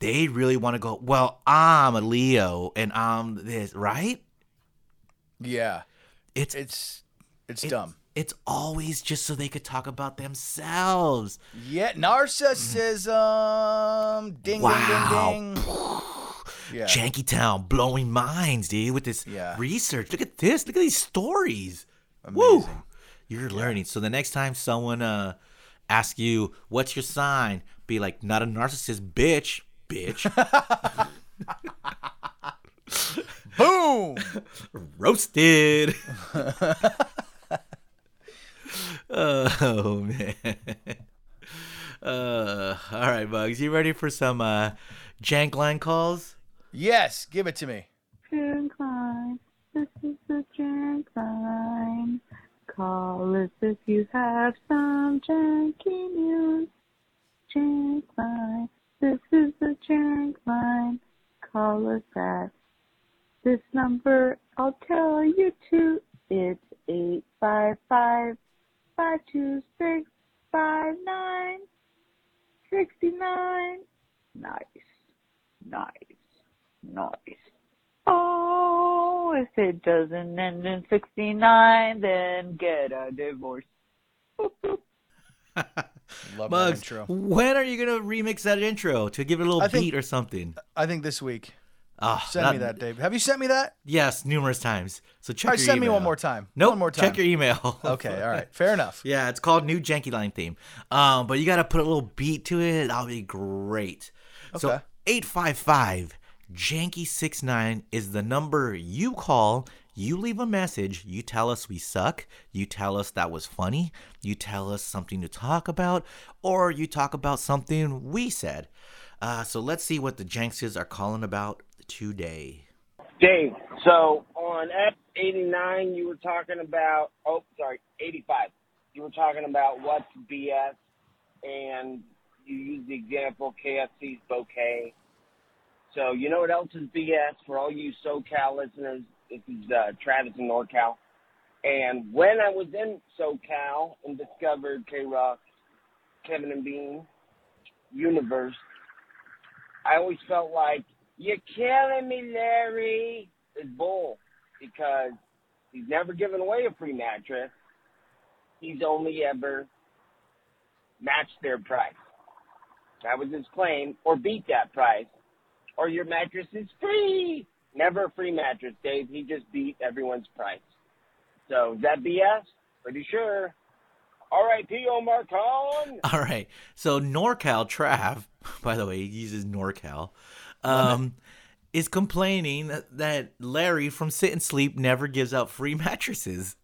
They really want to go, well, I'm a Leo and I'm this, right? Yeah. It's It's it's it- dumb. It's always just so they could talk about themselves. Yeah, narcissism. Mm. Um, ding Wow. ding ding ding. Yeah. Janky Town blowing minds, dude, with this Yeah. research. Look at this. Look at these stories. Amazing. Woo! You're learning. So the next time someone uh asks you, "What's your sign?" Be like, "Not a narcissist, bitch, bitch." Boom. Roasted. oh man. Uh, all right, Bugs. You ready for some uh jank line calls? yes, give it to me. Jank line. This is the jank line. Call us if you have some janky news. Jank line. This is the jank line. Call us at this number. I'll tell you to. It's eight five five five two six five nine sixty nine. Nice. Nice. Nice. Oh, if it doesn't end in 69, then get a divorce. Love that Bugs, intro. when are you gonna remix that intro to give it a little I think- beat or something? I think this week. Ah, Send me that, Dave. Have you sent me that? Yes, numerous times. So check All right, your send me email. one more time. Nope, One more time. check your email. Okay, all right. Fair enough. Yeah, it's called New Janky Line Theme. Um, but you got to put a little beat to it. That'll be great. Okay. So Okay. 855 Janky 69 is the number you call. You leave a message. You tell us we suck. You tell us that was funny. You tell us something to talk about, or you talk about something we said. Uh, so let's see what the Janksters are calling about today. Dave, so on F89, you were talking about, oh, sorry, 85. You were talking about what's BS, and you used the example KFC's bouquet. So, you know what else is BS for all you SoCal listeners? This is uh, Travis in NorCal. And when I was in SoCal and discovered KROQ, Kevin and Bean universe, I always felt like you're killing me, Larry. Is bull because he's never given away a free mattress. He's only ever matched their price. That was his claim, or beat that price, or your mattress is free. Never a free mattress, Dave. He just beat everyone's price. So is that BS? Pretty sure. R.I.P. Omar Khan. All right. So NorCal Trav, by the way, he uses NorCal, um, is complaining that, that Larry from Sit and Sleep never gives out free mattresses.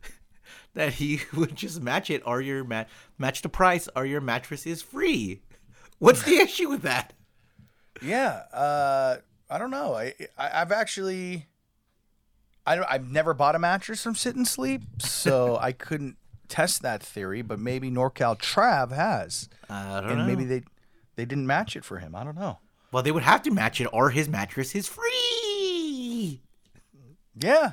that he would just match it or your mat match the price or your mattress is free. What's the issue with that? Yeah, uh, I don't know. I, I I've actually, I don't, I've never bought a mattress from Sit and Sleep, so I couldn't test that theory. But maybe NorCal Trav has, I don't and know. maybe they they didn't match it for him. I don't know. well, they would have to match it or his mattress is free. Yeah.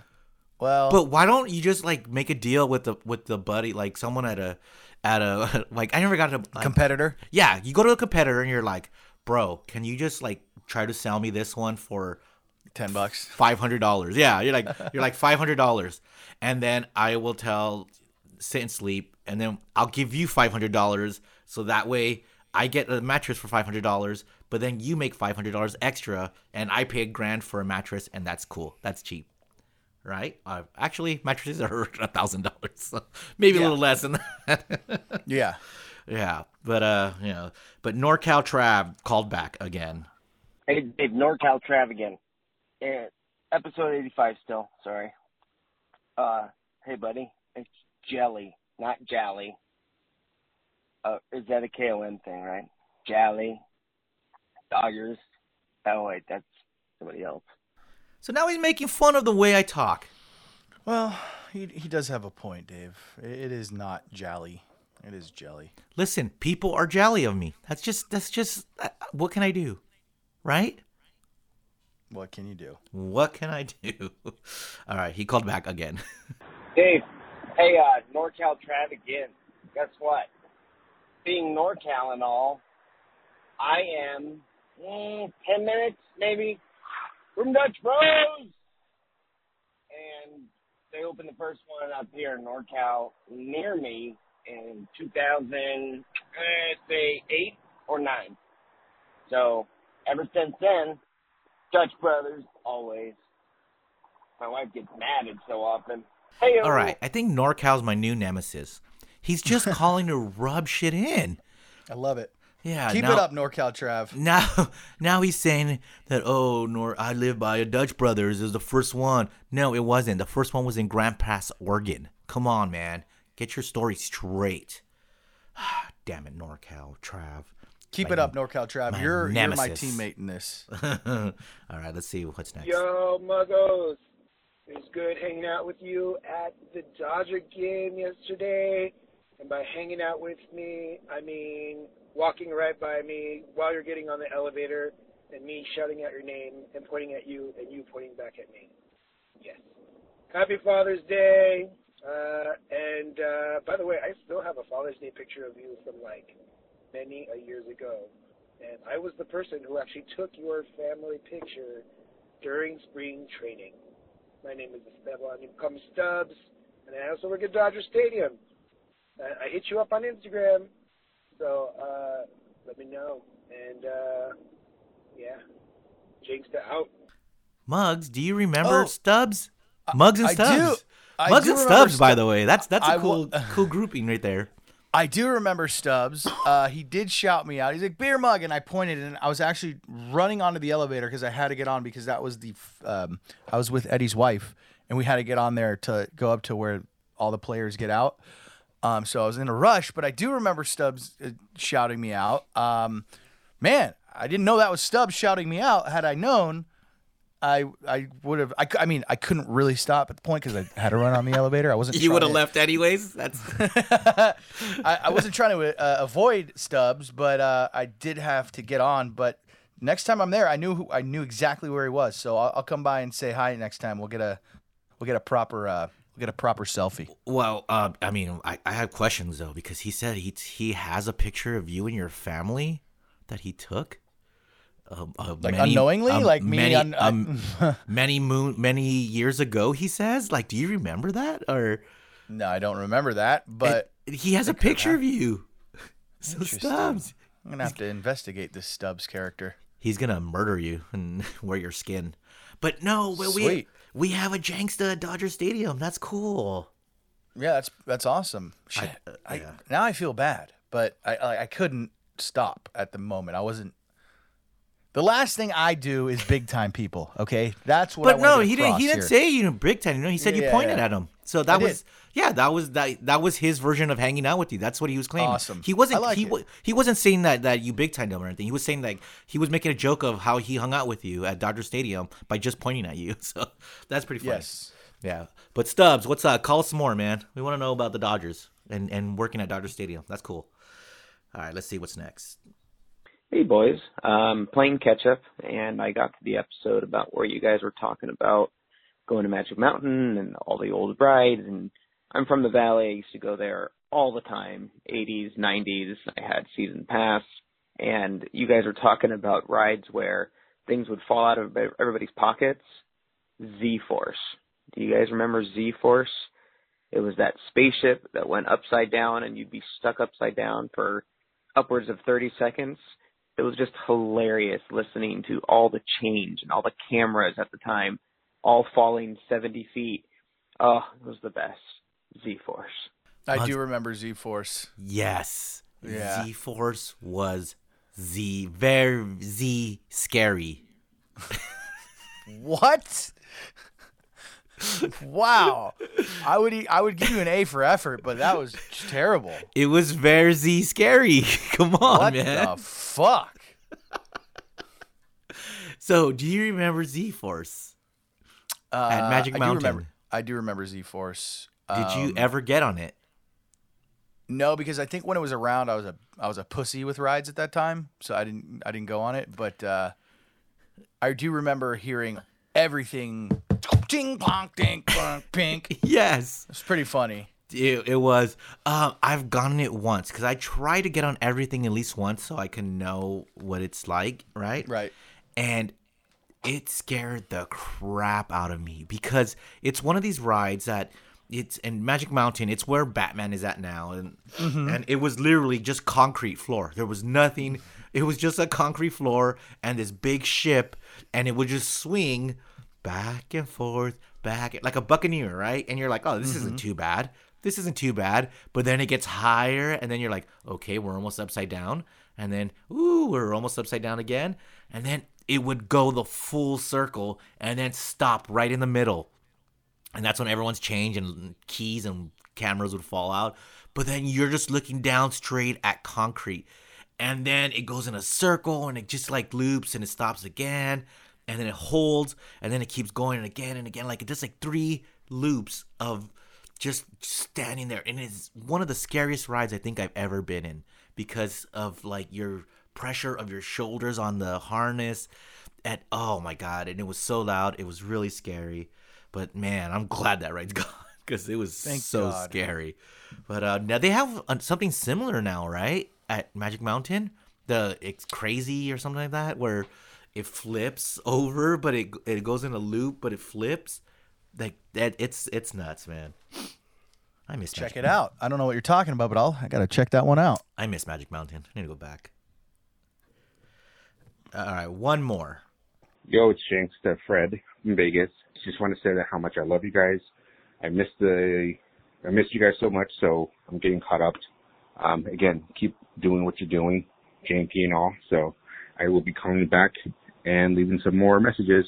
Well, But why don't you just like make a deal with the with the buddy, like someone at a at a like I never got a like, competitor. yeah. You go to a competitor and you're like, bro, can you just like try to sell me this one for Ten bucks. five hundred dollars? Yeah, you're like you're like five hundred dollars, and then I will tell sit and sleep, and then I'll give you five hundred dollars, so that way I get a mattress for five hundred dollars, but then you make five hundred dollars extra, and I pay a grand for a mattress, and that's cool. That's cheap. Right? Uh, actually, mattresses are a thousand dollars, so maybe a little less than that. Yeah. Yeah, but uh, you know, but NorCal Trav called back again. Hey, Dave, NorCal Trav again. Eh, episode 85 still, sorry. Uh, hey, buddy. It's Jelly, not Jally. Uh, is that a KOM thing, right? Jally. Doggers. Oh, wait, that's somebody else. So now he's making fun of the way I talk. Well, he he does have a point, Dave. It, it is not jolly. It is jelly. Listen, people are jelly of me. That's just that's just uh, what can I do, right? What can you do? What can I do? All right, he called back again. Dave, hey, uh, NorCal Trav again. Guess what? Being NorCal and all, I am mm, 10 minutes maybe from Dutch Bros. And they opened the first one up here in NorCal near me in 2000, uh, say, 8 or 9. So ever since then, Dutch Brothers always. My wife gets mad at so often. Hey, All right, I think NorCal's my new nemesis. He's just calling to rub shit in. I love it. Yeah, Keep now- it up, NorCal Trav. Now, now he's saying that oh, Nor I live by a Dutch Brothers is the first one. No, it wasn't. The first one was in Grants Pass, Oregon. Come on, man, get your story straight. Damn it, NorCal, Trav. Keep My- it up, NorCal Trav. my You're you're my teammate in this. All right, let's see what's next. Yo, Muggos. It was good hanging out with you at the Dodger game yesterday. And by hanging out with me, I mean walking right by me while you're getting on the elevator and me shouting out your name and pointing at you and you pointing back at me. Yes. Happy Father's Day. Uh, and uh, by the way, I still have a Father's Day picture of you from like many a years ago. And I was the person who actually took your family picture during spring training. My name is Esteban. You call me Stubbs, and I also work at Dodger Stadium. I, I hit you up on Instagram, so uh, let me know. And uh, yeah, Jinx out. Muggs, do you remember Oh, Stubbs? Mugs and I Stubbs. do. I Muggs do and Stubbs, by the way. That's that's a I cool wa- cool grouping right there. I do remember Stubbs. Uh, he did shout me out. He's like beer mug, and I pointed, and I was actually running onto the elevator because I had to get on because that was the um, I was with Eddie's wife, and we had to get on there to go up to where all the players get out. Um, so I was in a rush, but I do remember Stubbs uh, shouting me out. Um, man, I didn't know that was Stubbs shouting me out. Had I known, I I would have. I, I mean, I couldn't really stop at the point because I had to run on the elevator. I wasn't. You would have left anyways. That's I, I wasn't trying to uh, avoid Stubbs, but uh, I did have to get on. But next time I'm there, I knew who, I knew exactly where he was, so I'll, I'll come by and say hi next time. We'll get a we'll get a proper uh, we'll get a proper selfie. Well, uh, I mean, I, I have questions though because he said he he has a picture of you and your family that he took. Uh, uh, Like unknowingly? Like me many, un- um, many moon many years ago. He says, like, do you remember that? Or No, I don't remember that, but he has a picture of you. So. Stubbs, I'm gonna have to investigate this Stubbs character. he's gonna murder you and wear your skin. But no, we we, we have a Janksta at Dodger Stadium. That's cool. Yeah, that's that's awesome. Shit, I, yeah. now I feel bad, but I, I I couldn't stop at the moment. I wasn't. The last thing I do is big time people. Okay, that's what. But no, he didn't. He didn't here. say you know big time. You know, he said you pointed yeah. at him. So that I was yeah, that was that that was his version of hanging out with you. That's what he was claiming. Awesome. He wasn't like he it. he wasn't saying that that you big time him or anything. He was saying like he was making a joke of how he hung out with you at Dodger Stadium by just pointing at you. So that's pretty funny. Yes. Yeah. But Stubbs, what's uh call us some more, man. We want to know about the Dodgers and and working at Dodger Stadium. That's cool. All right, let's see what's next. Hey boys, um, playing catch up, and I got to the episode about where you guys were talking about going to Magic Mountain and all the old rides. And I'm from the Valley. I used to go there all the time, 80s, 90s. I had season pass. And you guys were talking about rides where things would fall out of everybody's pockets. Z Force. Do you guys remember Z Force? It was that spaceship that went upside down and you'd be stuck upside down for upwards of 30 seconds. It was just hilarious listening to all the change and all the cameras at the time all falling 70 feet. Oh, it was the best. Z Force. I do remember Z Force. Yes. Yeah. Z Force was Z very Z scary. What? Wow. I would I would give you an A for effort, but that was terrible. It was very scary. Come on, what man. the fuck? So, do you remember Z Force? Uh, At Magic I Mountain. Do remember, I do remember Z Force. Did you Um, ever get on it? No, because I think when it was around, I was a I was a pussy with rides at that time, so I didn't I didn't go on it. But uh, I do remember hearing everything. Ding pong ding pong pink. Yes. It's pretty funny. It, it was. Uh, I've gone on it once because I try to get on everything at least once so I can know what it's like, right? Right. And it scared the crap out of me because it's one of these rides that it's in Magic Mountain. It's where Batman is at now, and and it was literally just concrete floor. There was nothing. It was just a concrete floor and this big ship, and it would just swing back and forth, back like a buccaneer, right? And you're like, oh, this isn't mm-hmm. too bad. This isn't too bad. But then it gets higher, and then you're like, okay, we're almost upside down, and then ooh, we're almost upside down again, and then it would go the full circle and then stop right in the middle and that's when everyone's changed and keys and cameras would fall out. But then you're just looking down straight at concrete, and then it goes in a circle and it just like loops and it stops again, and then it holds and then it keeps going and again and again. Like it does like three loops of just standing there, and it's one of the scariest rides I think I've ever been in because of like your pressure of your shoulders on the harness. And oh my god, and it was so loud, it was really scary. But man, I'm glad that ride's gone because it was Thank so God. scary. But uh, now they have uh, something similar now, right? At Magic Mountain, the it's crazy or something like that, where it flips over, but it it goes in a loop, but it flips. Like that, it's it's nuts, man. I miss Check Magic it out. I don't know what you're talking about, but I'll I gotta check that one out. I miss Magic Mountain. I need to go back. All right, one more. Yo, it's Jinx, uh, Fred from Vegas. Just want to say that how much I love you guys. I miss the, I miss you guys so much, so I'm getting caught up. Um, again, keep doing what you're doing, JMP and all. So I will be calling back and leaving some more messages.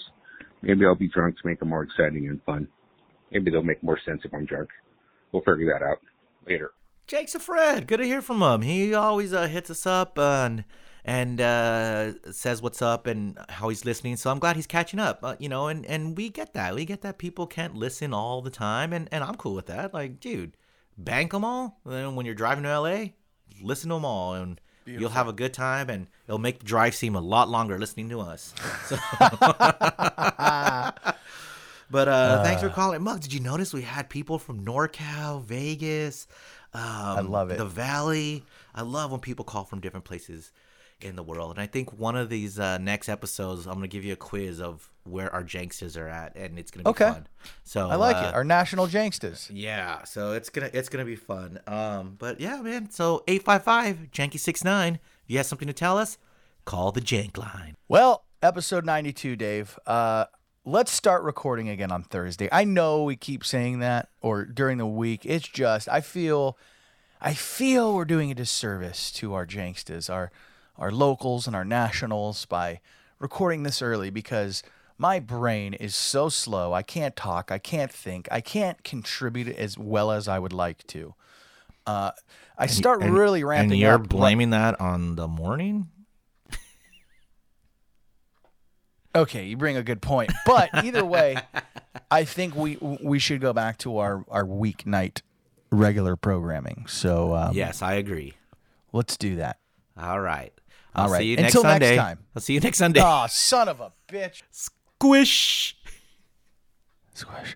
Maybe I'll be drunk to make them more exciting and fun. Maybe they'll make more sense if I'm drunk. We'll figure that out later. Jake's a Fred. Good to hear from him. He always uh, hits us up and and uh, says what's up and how he's listening. So I'm glad he's catching up. Uh, you know, and and we get that. We get that people can't listen all the time, and and I'm cool with that. Like, dude, bank them all. Then when you're driving to LA, listen to them all, and you'll have a good time, and it'll make the drive seem a lot longer listening to us. So. But uh, thanks for calling. Mug, did you notice we had people from NorCal, Vegas? Um, I love it. The Valley. I love when people call from different places in the world. And I think one of these uh, next episodes, I'm going to give you a quiz of where our janksters are at, and it's going to be Okay. fun. So I like uh, it. Our national janksters. yeah, so it's gonna it's gonna be fun. Um, but yeah, man. So eight five five Janky six nine. If you have something to tell us, call the Jank line. Well, episode 92, Dave. Uh, let's start recording again on Thursday. I know we keep saying that or during the week. It's just I feel I feel we're doing a disservice to our janksters, our our locals and our nationals by recording this early because my brain is so slow. I can't talk, I can't think, I can't contribute as well as I would like to. Uh, I start And- really ramping And you're up. blaming that on the morning. Okay, you bring a good point. But either way, I think we we should go back to our our weeknight regular programming. So um, yes, I agree. let's do that. All right. All I'll right. see you next Until next Sunday. time. I'll see you next Sunday. Oh, son of a bitch! Squish. Squish.